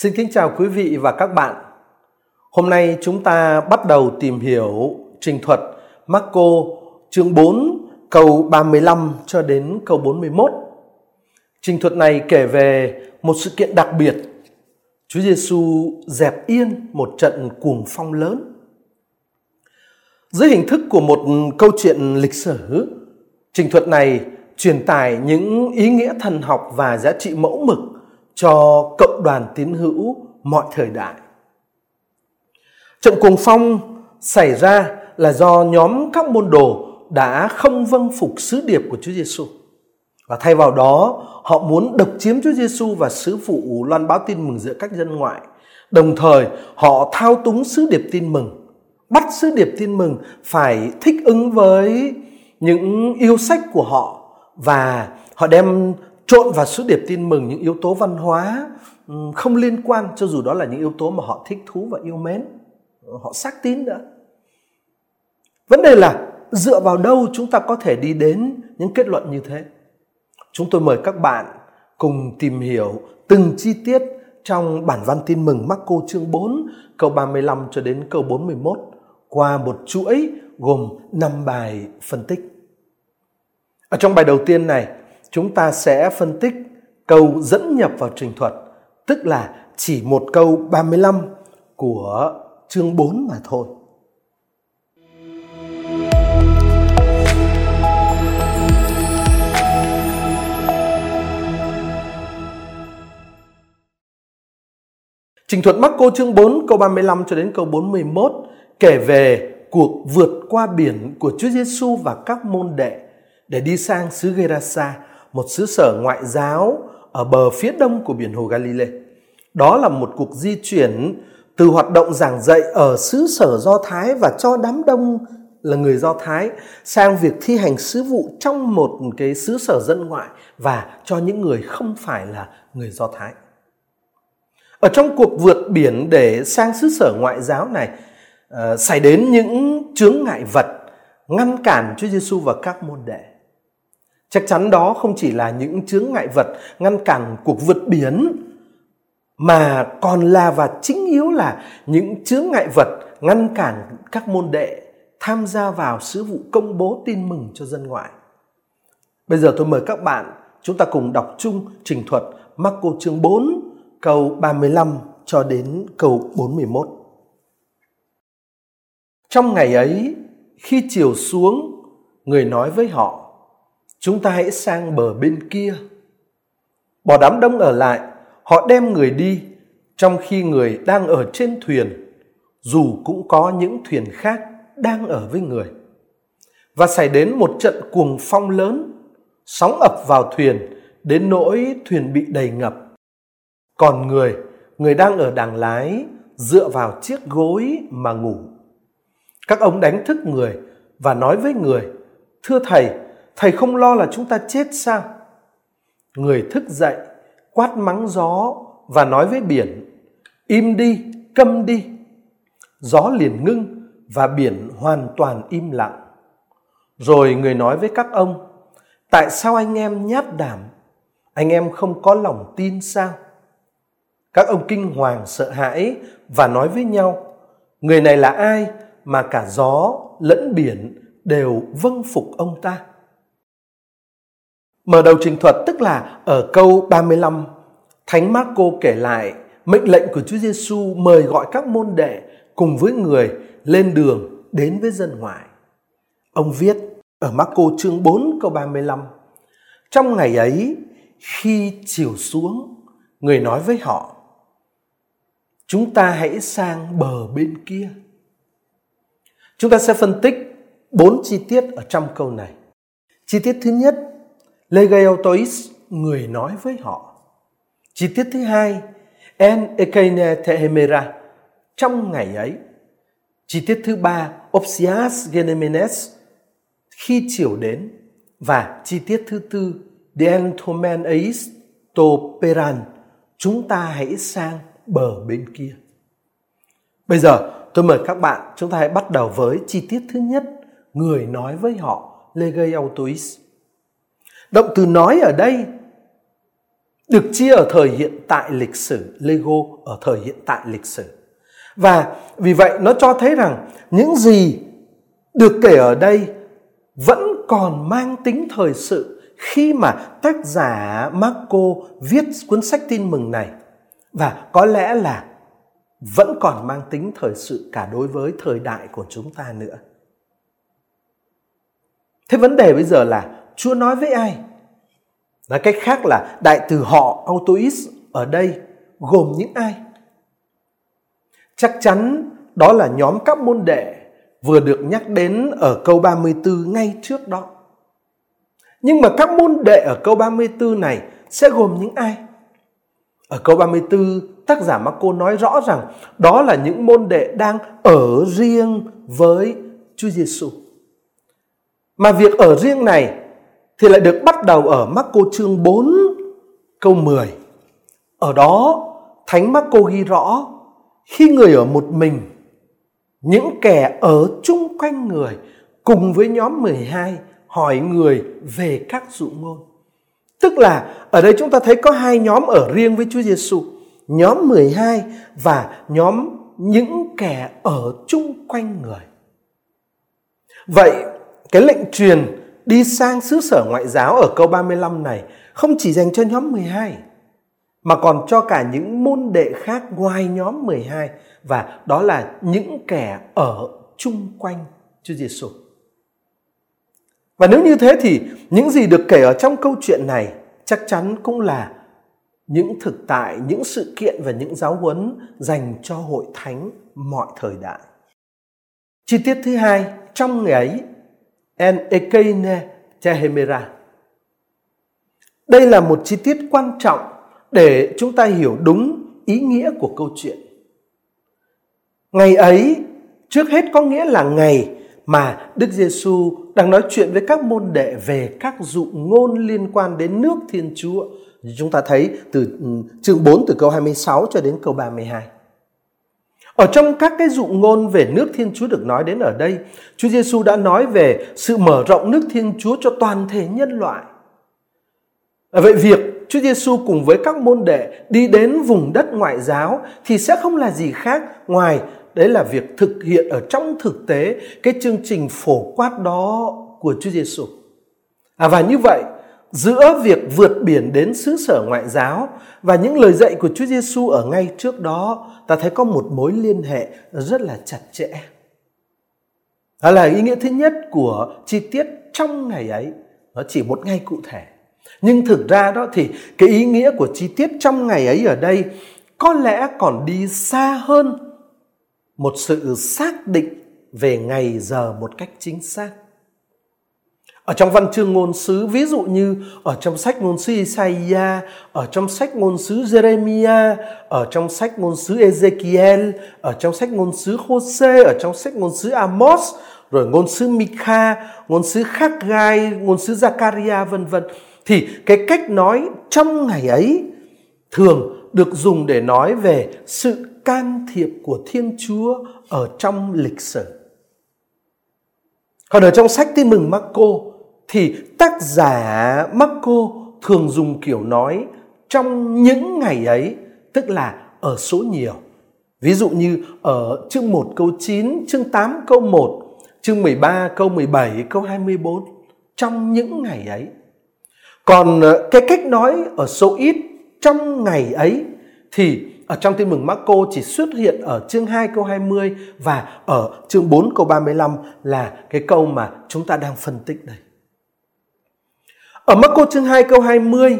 Xin kính chào quý vị và các bạn. Hôm nay chúng ta bắt đầu tìm hiểu trình thuật Marco chương 4 câu 35 cho đến câu 41. Trình thuật này kể về một sự kiện đặc biệt. Chúa Giêsu dẹp yên một trận cuồng phong lớn. Dưới hình thức của một câu chuyện lịch sử, trình thuật này truyền tải những ý nghĩa thần học và giá trị mẫu mực cho cộng đoàn tín hữu mọi thời đại. Trận cuồng phong xảy ra là do nhóm các môn đồ đã không vâng phục sứ điệp của Chúa Giêsu và thay vào đó họ muốn độc chiếm Chúa Giêsu và sứ vụ loan báo tin mừng giữa các dân ngoại. Đồng thời họ thao túng sứ điệp tin mừng, bắt sứ điệp tin mừng phải thích ứng với những yêu sách của họ và họ đem trộn vào sứ điệp tin mừng những yếu tố văn hóa không liên quan cho dù đó là những yếu tố mà họ thích thú và yêu mến. Họ xác tín nữa vấn đề là dựa vào đâu chúng ta có thể đi đến những kết luận như thế? Chúng tôi mời các bạn cùng tìm hiểu từng chi tiết trong bản văn tin mừng Marco chương 4 câu 35 cho đến câu 41 qua một chuỗi gồm 5 bài phân tích. Ở trong bài đầu tiên này, chúng ta sẽ phân tích câu dẫn nhập vào trình thuật, tức là chỉ một câu 35 của chương 4 mà thôi. Trình thuật Marco chương 4 câu 35 cho đến câu 41 kể về cuộc vượt qua biển của Chúa Giêsu và các môn đệ để đi sang xứ Gerasa một xứ sở ngoại giáo ở bờ phía đông của biển hồ Galilee. Đó là một cuộc di chuyển từ hoạt động giảng dạy ở xứ sở Do Thái và cho đám đông là người Do Thái sang việc thi hành sứ vụ trong một cái xứ sở dân ngoại và cho những người không phải là người Do Thái. Ở trong cuộc vượt biển để sang xứ sở ngoại giáo này uh, xảy đến những chướng ngại vật ngăn cản Chúa Giêsu và các môn đệ. Chắc chắn đó không chỉ là những chướng ngại vật ngăn cản cuộc vượt biển mà còn là và chính yếu là những chướng ngại vật ngăn cản các môn đệ tham gia vào sứ vụ công bố tin mừng cho dân ngoại. Bây giờ tôi mời các bạn chúng ta cùng đọc chung trình thuật Marco chương 4 câu 35 cho đến câu 41. Trong ngày ấy, khi chiều xuống, người nói với họ, chúng ta hãy sang bờ bên kia. Bỏ đám đông ở lại, họ đem người đi, trong khi người đang ở trên thuyền, dù cũng có những thuyền khác đang ở với người. Và xảy đến một trận cuồng phong lớn, sóng ập vào thuyền, đến nỗi thuyền bị đầy ngập. Còn người, người đang ở đàng lái, dựa vào chiếc gối mà ngủ. Các ông đánh thức người và nói với người, Thưa Thầy, Thầy không lo là chúng ta chết sao? Người thức dậy, quát mắng gió và nói với biển, im đi, câm đi. Gió liền ngưng và biển hoàn toàn im lặng. Rồi người nói với các ông, tại sao anh em nhát đảm? Anh em không có lòng tin sao? Các ông kinh hoàng sợ hãi và nói với nhau, người này là ai mà cả gió lẫn biển đều vâng phục ông ta? Mở đầu trình thuật tức là ở câu 35, Thánh Marco kể lại mệnh lệnh của Chúa Giêsu mời gọi các môn đệ cùng với người lên đường đến với dân ngoại. Ông viết ở Marco chương 4 câu 35, Trong ngày ấy, khi chiều xuống, người nói với họ, chúng ta hãy sang bờ bên kia. Chúng ta sẽ phân tích bốn chi tiết ở trong câu này. Chi tiết thứ nhất Legaiotois, người nói với họ. Chi tiết thứ hai, En Ekene Tehemera, trong ngày ấy. Chi tiết thứ ba, Opsias Genemenes, khi chiều đến. Và chi tiết thứ tư, Den Thomen Eis Toperan, chúng ta hãy sang bờ bên kia. Bây giờ tôi mời các bạn chúng ta hãy bắt đầu với chi tiết thứ nhất, người nói với họ Legay Động từ nói ở đây được chia ở thời hiện tại lịch sử, Lego ở thời hiện tại lịch sử. Và vì vậy nó cho thấy rằng những gì được kể ở đây vẫn còn mang tính thời sự khi mà tác giả Marco viết cuốn sách tin mừng này và có lẽ là vẫn còn mang tính thời sự cả đối với thời đại của chúng ta nữa. Thế vấn đề bây giờ là Chúa nói với ai? Nói cách khác là đại từ họ autois ở đây gồm những ai? Chắc chắn đó là nhóm các môn đệ vừa được nhắc đến ở câu 34 ngay trước đó. Nhưng mà các môn đệ ở câu 34 này sẽ gồm những ai? Ở câu 34, tác giả Marco nói rõ rằng đó là những môn đệ đang ở riêng với Chúa Giêsu. Mà việc ở riêng này thì lại được bắt đầu ở Marco chương 4 câu 10. Ở đó, Thánh Marco ghi rõ khi người ở một mình, những kẻ ở chung quanh người cùng với nhóm 12 hỏi người về các dụ ngôn. Tức là ở đây chúng ta thấy có hai nhóm ở riêng với Chúa Giêsu, nhóm 12 và nhóm những kẻ ở chung quanh người. Vậy cái lệnh truyền đi sang xứ sở ngoại giáo ở câu 35 này không chỉ dành cho nhóm 12 mà còn cho cả những môn đệ khác ngoài nhóm 12 và đó là những kẻ ở chung quanh Chúa Giêsu. Và nếu như thế thì những gì được kể ở trong câu chuyện này chắc chắn cũng là những thực tại, những sự kiện và những giáo huấn dành cho hội thánh mọi thời đại. Chi tiết thứ hai, trong ngày ấy, en ekeine tehemera. Đây là một chi tiết quan trọng để chúng ta hiểu đúng ý nghĩa của câu chuyện. Ngày ấy, trước hết có nghĩa là ngày mà Đức Giêsu đang nói chuyện với các môn đệ về các dụ ngôn liên quan đến nước Thiên Chúa. Chúng ta thấy từ ừ, chương 4 từ câu 26 cho đến câu 32. Ở trong các cái dụ ngôn về nước Thiên Chúa được nói đến ở đây, Chúa Giêsu đã nói về sự mở rộng nước Thiên Chúa cho toàn thể nhân loại. À, vậy việc Chúa Giêsu cùng với các môn đệ đi đến vùng đất ngoại giáo thì sẽ không là gì khác ngoài đấy là việc thực hiện ở trong thực tế cái chương trình phổ quát đó của Chúa Giêsu. À, và như vậy, giữa việc vượt biển đến xứ sở ngoại giáo và những lời dạy của Chúa Giêsu ở ngay trước đó, ta thấy có một mối liên hệ rất là chặt chẽ. Đó là ý nghĩa thứ nhất của chi tiết trong ngày ấy, nó chỉ một ngày cụ thể. Nhưng thực ra đó thì cái ý nghĩa của chi tiết trong ngày ấy ở đây có lẽ còn đi xa hơn một sự xác định về ngày giờ một cách chính xác. Ở trong văn chương ngôn sứ, ví dụ như ở trong sách ngôn sứ Isaiah, ở trong sách ngôn sứ Jeremiah, ở trong sách ngôn sứ Ezekiel, ở trong sách ngôn sứ Hosea, ở trong sách ngôn sứ Amos, rồi ngôn sứ Mica ngôn sứ Khắc-gai ngôn sứ Zakaria vân vân thì cái cách nói trong ngày ấy thường được dùng để nói về sự can thiệp của Thiên Chúa ở trong lịch sử. Còn ở trong sách tin mừng Marco thì tác giả Marco thường dùng kiểu nói trong những ngày ấy, tức là ở số nhiều. Ví dụ như ở chương 1 câu 9, chương 8 câu 1, chương 13 câu 17, câu 24. Trong những ngày ấy. Còn ờ, cái cách nói ở số ít trong ngày ấy thì ở trong tin mừng Marco chỉ xuất hiện ở chương 2 câu 20 và ở chương 4 câu 35 là cái câu mà chúng ta đang phân tích đây. Ở Marco chương 2 câu 20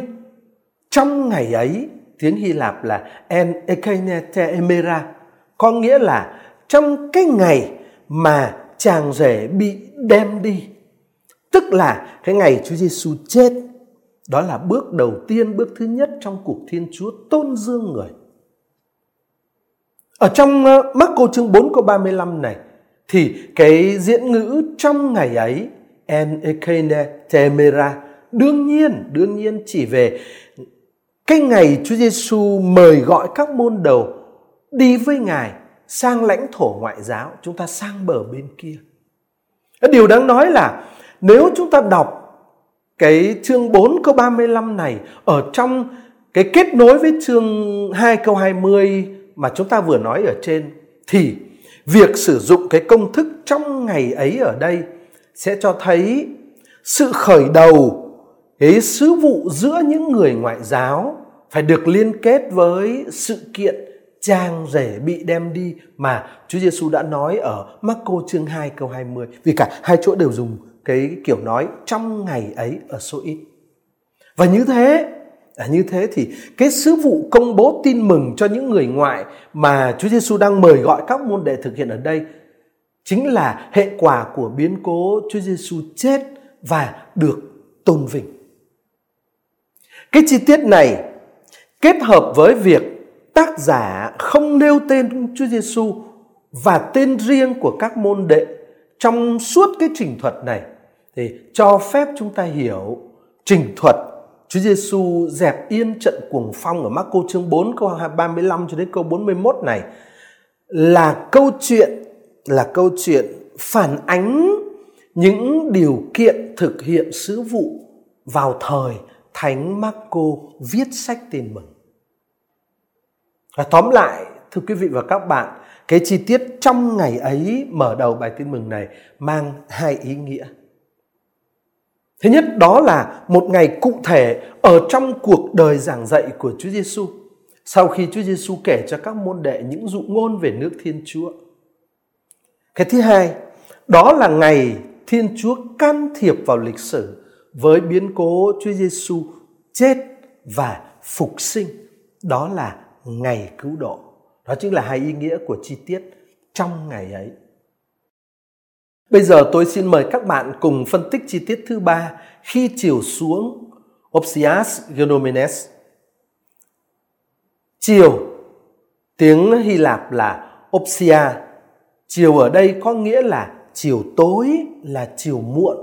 trong ngày ấy tiếng Hy Lạp là en ekenete emera có nghĩa là trong cái ngày mà chàng rể bị đem đi tức là cái ngày Chúa Giêsu chết đó là bước đầu tiên bước thứ nhất trong cuộc Thiên Chúa tôn dương người. Ở trong ờ, Marco chương 4 câu 35 này thì cái diễn ngữ trong ngày ấy en ekene temera đương nhiên đương nhiên chỉ về cái ngày Chúa Giêsu mời gọi các môn đầu đi với Ngài sang lãnh thổ ngoại giáo, chúng ta sang bờ bên kia. Điều đáng nói là nếu chúng ta đọc cái chương 4 câu 35 này ở trong cái kết nối với chương 2 câu 20 mà chúng ta vừa nói ở trên thì việc sử dụng cái công thức trong ngày ấy ở đây sẽ cho thấy sự khởi đầu cái sứ vụ giữa những người ngoại giáo phải được liên kết với sự kiện trang rể bị đem đi mà Chúa Giêsu đã nói ở Marco chương 2 câu 20 vì cả hai chỗ đều dùng cái kiểu nói trong ngày ấy ở số ít. Và như thế À, như thế thì cái sứ vụ công bố tin mừng cho những người ngoại mà Chúa Giêsu đang mời gọi các môn đệ thực hiện ở đây chính là hệ quả của biến cố Chúa Giêsu chết và được tôn vinh. Cái chi tiết này kết hợp với việc tác giả không nêu tên Chúa Giêsu và tên riêng của các môn đệ trong suốt cái trình thuật này, thì cho phép chúng ta hiểu trình thuật Chúa Giêsu dẹp yên trận cuồng phong ở Marco chương 4 câu 35 cho đến câu 41 này là câu chuyện, là câu chuyện phản ánh những điều kiện thực hiện sứ vụ vào thời Thánh Marco viết sách tin mừng. Và tóm lại, thưa quý vị và các bạn, cái chi tiết trong ngày ấy mở đầu bài tin mừng này mang hai ý nghĩa. Thứ nhất đó là một ngày cụ thể ở trong cuộc đời giảng dạy của Chúa Giêsu. Sau khi Chúa Giêsu kể cho các môn đệ những dụ ngôn về nước Thiên Chúa. Cái thứ hai, đó là ngày Thiên Chúa can thiệp vào lịch sử với biến cố Chúa Giêsu chết và phục sinh. Đó là ngày cứu độ. Đó chính là hai ý nghĩa của chi tiết trong ngày ấy. Bây giờ tôi xin mời các bạn cùng phân tích chi tiết thứ ba khi chiều xuống Opsias Genomenes. Chiều, tiếng Hy Lạp là Opsia. Chiều ở đây có nghĩa là chiều tối, là chiều muộn,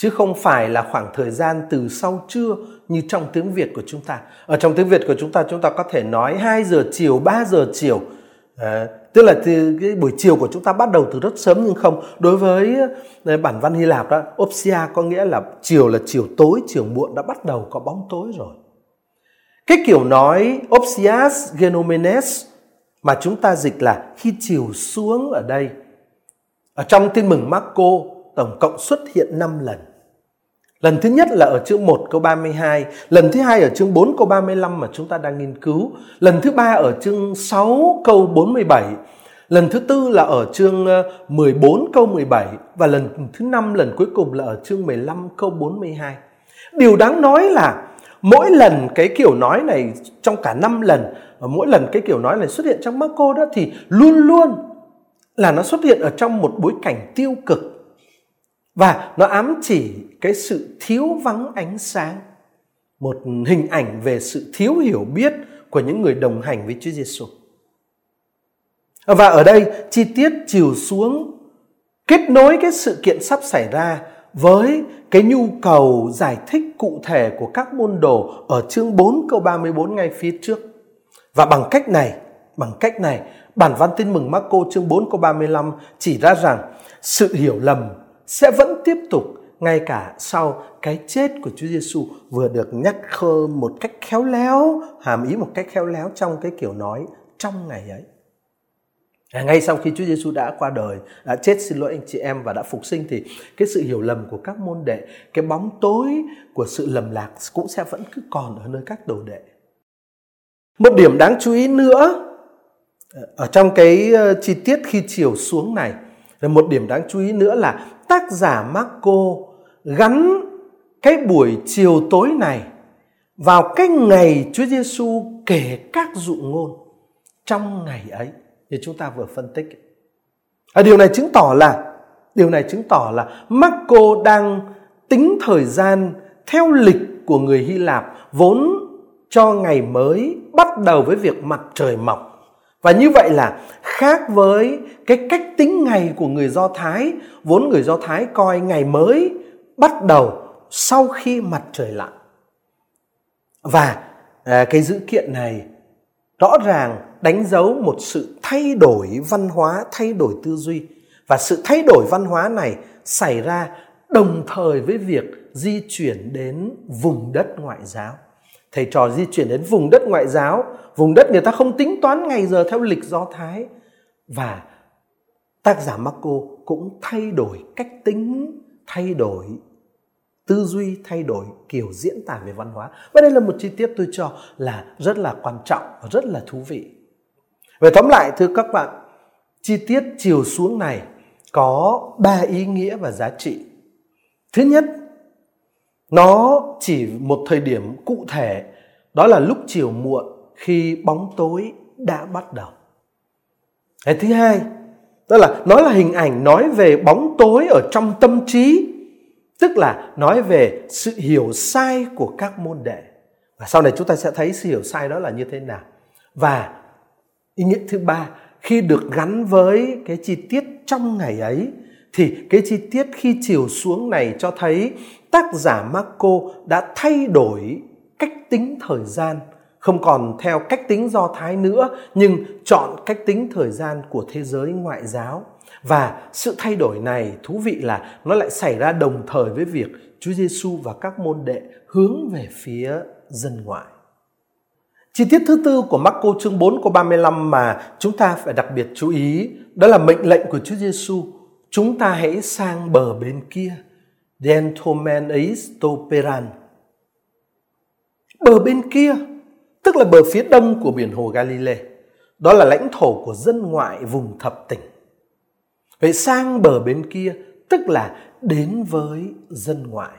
chứ không phải là khoảng thời gian từ sau trưa như trong tiếng Việt của chúng ta. Ở trong tiếng Việt của chúng ta, chúng ta có thể nói 2 giờ chiều, 3 giờ chiều. À, tức là từ cái buổi chiều của chúng ta bắt đầu từ rất sớm nhưng không đối với ờ, bản văn Hy Lạp đó opsia có nghĩa là chiều là chiều tối chiều muộn đã bắt đầu có bóng tối rồi cái kiểu nói opsias genomenes mà chúng ta dịch là khi chiều xuống ở đây ở trong tin mừng Marco tổng cộng xuất hiện 5 lần Lần thứ nhất là ở chương 1 câu 32, lần thứ hai ở chương 4 câu 35 mà chúng ta đang nghiên cứu, lần thứ ba ở chương 6 câu 47, lần thứ tư là ở chương ờ, 14 câu 17 và lần thứ năm lần cuối cùng là ở chương 15 câu 42. Điều đáng nói là mỗi lần cái kiểu nói này trong cả năm lần mỗi lần cái kiểu nói này xuất hiện trong Marco đó thì luôn luôn là nó xuất hiện ở trong một bối cảnh tiêu cực và nó ám chỉ cái sự thiếu vắng ánh sáng một hình ảnh về sự thiếu hiểu biết của những người đồng hành với Chúa Giêsu. Và ở đây chi tiết chiều xuống kết nối cái sự kiện sắp xảy ra với cái nhu cầu giải thích cụ thể của các môn đồ ở chương 4 câu 34 ngay phía trước. Và bằng cách này, bằng cách này, bản văn tin mừng Marco chương 4 câu 35 chỉ ra rằng sự hiểu lầm sẽ vẫn tiếp tục ngay cả sau cái chết của Chúa Giêsu vừa được nhắc khơ một cách khéo léo, hàm ý một cách khéo léo trong cái kiểu nói trong ngày ấy. À, ngay sau khi Chúa Giêsu đã qua đời, đã chết xin lỗi anh chị em và đã phục sinh thì cái sự hiểu lầm của các môn đệ, cái bóng tối của sự lầm lạc cũng sẽ vẫn cứ còn ở nơi các đồ đệ. Một điểm đáng chú ý nữa ờ, ở trong cái ờ, chi tiết khi chiều xuống này rồi một điểm đáng chú ý nữa là tác giả Marco gắn cái buổi chiều tối này vào cái ngày Chúa Giêsu kể các dụ ngôn trong ngày ấy như chúng ta vừa phân tích. À, điều này chứng tỏ là điều này chứng tỏ là Marco đang tính thời gian theo lịch của người Hy Lạp vốn cho ngày mới bắt đầu với việc mặt trời mọc và như vậy là khác với cái cách tính ngày của người Do Thái, vốn người Do Thái coi ngày mới bắt đầu sau khi mặt trời lặn. Và à, cái dữ kiện này rõ ràng đánh dấu một sự thay đổi văn hóa, thay đổi tư duy. Và sự thay đổi văn hóa này xảy ra đồng thời với việc di chuyển đến vùng đất ngoại giáo thầy trò di chuyển đến vùng đất ngoại giáo, vùng đất người ta không tính toán ngày giờ theo lịch do thái. Và tác giả Marco cũng thay đổi cách tính, thay đổi tư duy, thay đổi kiểu diễn tả về văn hóa. Và đây là một chi tiết tôi cho là rất là quan trọng và rất là thú vị. Về tóm lại, thưa các bạn, chi tiết chiều xuống này có ba ý nghĩa và giá trị. Thứ nhất nó chỉ một thời điểm cụ thể, đó là lúc chiều muộn khi bóng tối đã bắt đầu. Cái thứ hai, đó là nó là hình ảnh nói về bóng tối ở trong tâm trí, tức là nói về sự hiểu sai của các môn đệ. Và sau này chúng ta sẽ thấy sự hiểu sai đó là như thế nào. Và ý nghĩa thứ ba, khi được gắn với cái chi tiết trong ngày ấy, thì cái chi tiết khi chiều xuống này cho thấy tác giả Marco đã thay đổi cách tính thời gian không còn theo cách tính do thái nữa, nhưng chọn cách tính thời gian của thế giới ngoại giáo và sự thay đổi này, thú vị là nó lại xảy ra đồng thời với việc Chúa Giêsu và các môn đệ hướng về phía dân ngoại. Chi tiết thứ tư của Marco chương 4 câu 35 mà chúng ta phải đặc biệt chú ý, đó là mệnh lệnh của Chúa Giêsu. Chúng ta hãy sang bờ bên kia. Gentleman ấy Stoperan. Bờ bên kia, tức là bờ phía đông của biển hồ Galilee. Đó là lãnh thổ của dân ngoại vùng thập tỉnh. Vậy sang bờ bên kia tức là đến với dân ngoại.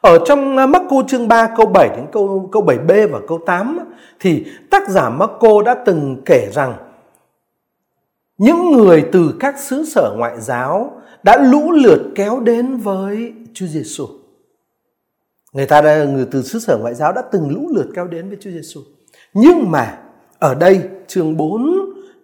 Ở trong à, Marco chương 3 câu 7 đến câu câu 7b và câu 8 thì tác giả Marco đã từng kể rằng những người từ các xứ sở ngoại giáo đã lũ lượt kéo đến với Chúa Giêsu. Người ta đã, người từ xứ sở ngoại giáo đã từng lũ lượt kéo đến với Chúa Giêsu. Nhưng mà ở đây chương 4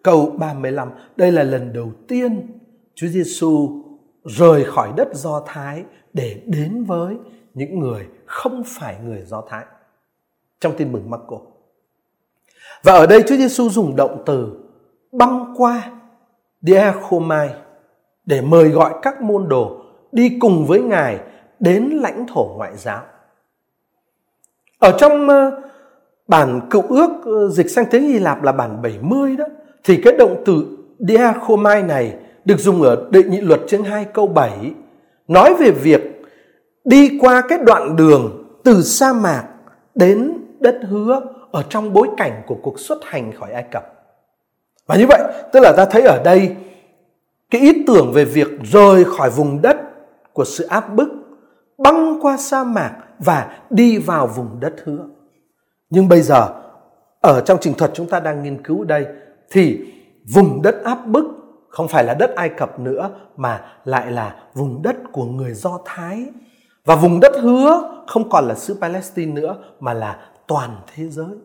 câu 35, đây là lần đầu tiên Chúa Giêsu rời khỏi đất Do Thái để đến với những người không phải người Do Thái. Trong tin mừng Marco. Và ở đây Chúa Giêsu dùng động từ băng qua diachomai để mời gọi các môn đồ đi cùng với Ngài đến lãnh thổ ngoại giáo. Ở trong ờ, bản cựu ước ờ, dịch sang tiếng Hy Lạp là bản 70 đó thì cái động từ diakomai này được dùng ở đệ nhị luật chương 2 câu 7 nói về việc đi qua cái đoạn đường từ sa mạc đến đất hứa ở trong bối cảnh của cuộc xuất hành khỏi Ai Cập. Và như vậy, tức là ta thấy ở đây cái ý tưởng về việc rời khỏi vùng đất của sự áp bức, băng qua sa mạc và đi vào vùng đất hứa. Nhưng bây giờ ở trong trình thuật chúng ta đang nghiên cứu đây thì vùng đất áp bức không phải là đất Ai Cập nữa mà lại là vùng đất của người Do Thái. Và vùng đất hứa không còn là xứ Palestine nữa mà là toàn thế giới.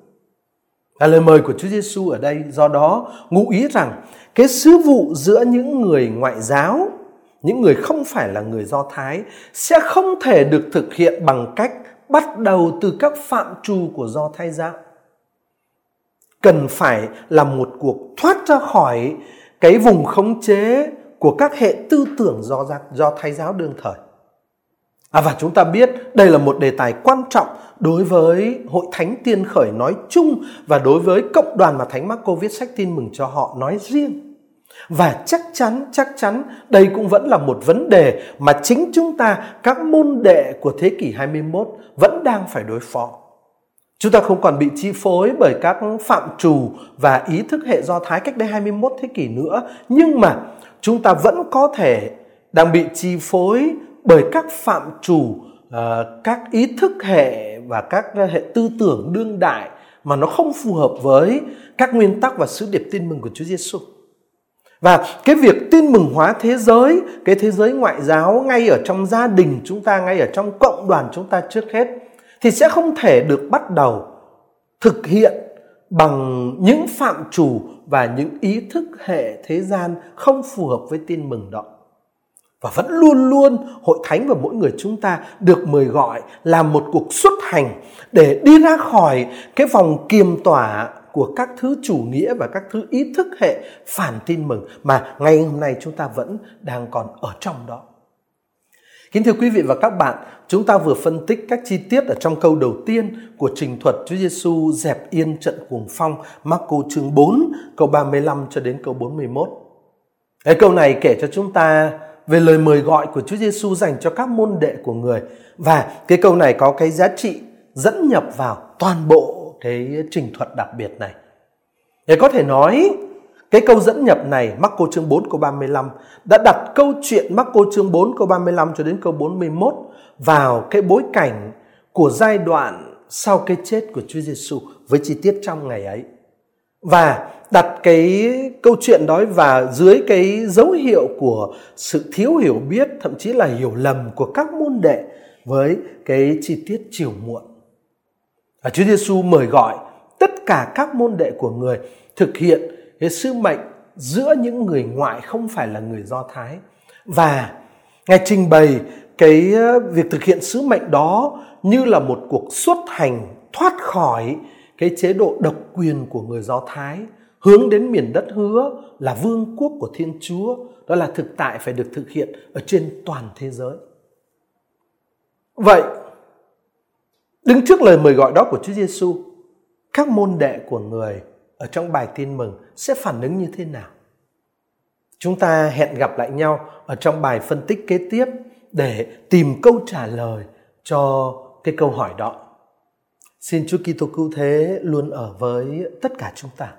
Là lời mời của Chúa Giêsu ở đây do đó ngụ ý rằng cái sứ vụ giữa những người ngoại giáo, những người không phải là người Do Thái sẽ không thể được thực hiện bằng cách bắt đầu từ các phạm trù của Do Thái giáo cần phải là một cuộc thoát ra khỏi cái vùng khống chế của các hệ tư tưởng do do thái giáo đương thời. À, và chúng ta biết đây là một đề tài quan trọng đối với hội thánh tiên khởi nói chung và đối với cộng đoàn mà thánh Marco viết sách tin mừng cho họ nói riêng. Và chắc chắn, chắc chắn đây cũng vẫn là một vấn đề mà chính chúng ta, các môn đệ của thế kỷ 21 vẫn đang phải đối phó. Chúng ta không còn bị chi phối bởi các phạm trù và ý thức hệ Do Thái cách đây 21 thế kỷ nữa. Nhưng mà chúng ta vẫn có thể đang bị chi phối bởi các phạm trù, ờ, các ý thức hệ và các hệ tư tưởng đương đại mà nó không phù hợp với các nguyên tắc và sứ điệp tin mừng của Chúa Giêsu. Và cái việc tin mừng hóa thế giới, cái thế giới ngoại giáo ngay ở trong gia đình chúng ta, ngay ở trong cộng đoàn chúng ta trước hết thì sẽ không thể được bắt đầu thực hiện bằng những phạm chủ và những ý thức hệ thế gian không phù hợp với tin mừng đó. Và vẫn luôn luôn hội thánh và mỗi người chúng ta được mời gọi làm một cuộc xuất hành để đi ra khỏi cái vòng kiềm tỏa của các thứ chủ nghĩa và các thứ ý thức hệ phản tin mừng mà ngày hôm nay chúng ta vẫn đang còn ở trong đó. Kính thưa quý vị và các bạn, chúng ta vừa phân tích các chi tiết ở trong câu đầu tiên của trình thuật Chúa Giêsu dẹp yên trận cuồng phong Marco chương 4 câu 35 cho đến câu 41. Cái câu này kể cho chúng ta về lời mời gọi của Chúa Giêsu dành cho các môn đệ của người và cái câu này có cái giá trị dẫn nhập vào toàn bộ cái trình thuật đặc biệt này. Để có thể nói, cái câu dẫn nhập này Marco chương 4 câu 35 đã đặt câu chuyện Marco chương 4 câu 35 cho đến câu 41 vào cái bối cảnh của giai đoạn sau cái chết của Chúa Giêsu với chi tiết trong ngày ấy. Và đặt cái câu chuyện đó và dưới cái dấu hiệu của sự thiếu hiểu biết, thậm chí là hiểu lầm của các môn đệ với cái chi tiết chiều muộn. Và Chúa Giêsu mời gọi tất cả các môn đệ của người thực hiện cái sứ mệnh giữa những người ngoại không phải là người Do Thái và ngài trình bày cái ờ, việc thực hiện sứ mệnh đó như là một cuộc xuất hành thoát khỏi cái chế độ độc quyền của người Do Thái hướng đến miền đất hứa là vương quốc của Thiên Chúa đó là thực tại phải được thực hiện ở trên toàn thế giới. Vậy đứng trước lời mời gọi đó của Chúa Giêsu, các môn đệ của người ở trong bài tin mừng sẽ phản ứng như thế nào? Chúng ta hẹn gặp lại nhau ở trong bài phân tích kế tiếp để tìm câu trả lời cho cái câu hỏi đó. Xin Chúa Kitô cứu thế luôn ở với tất cả chúng ta.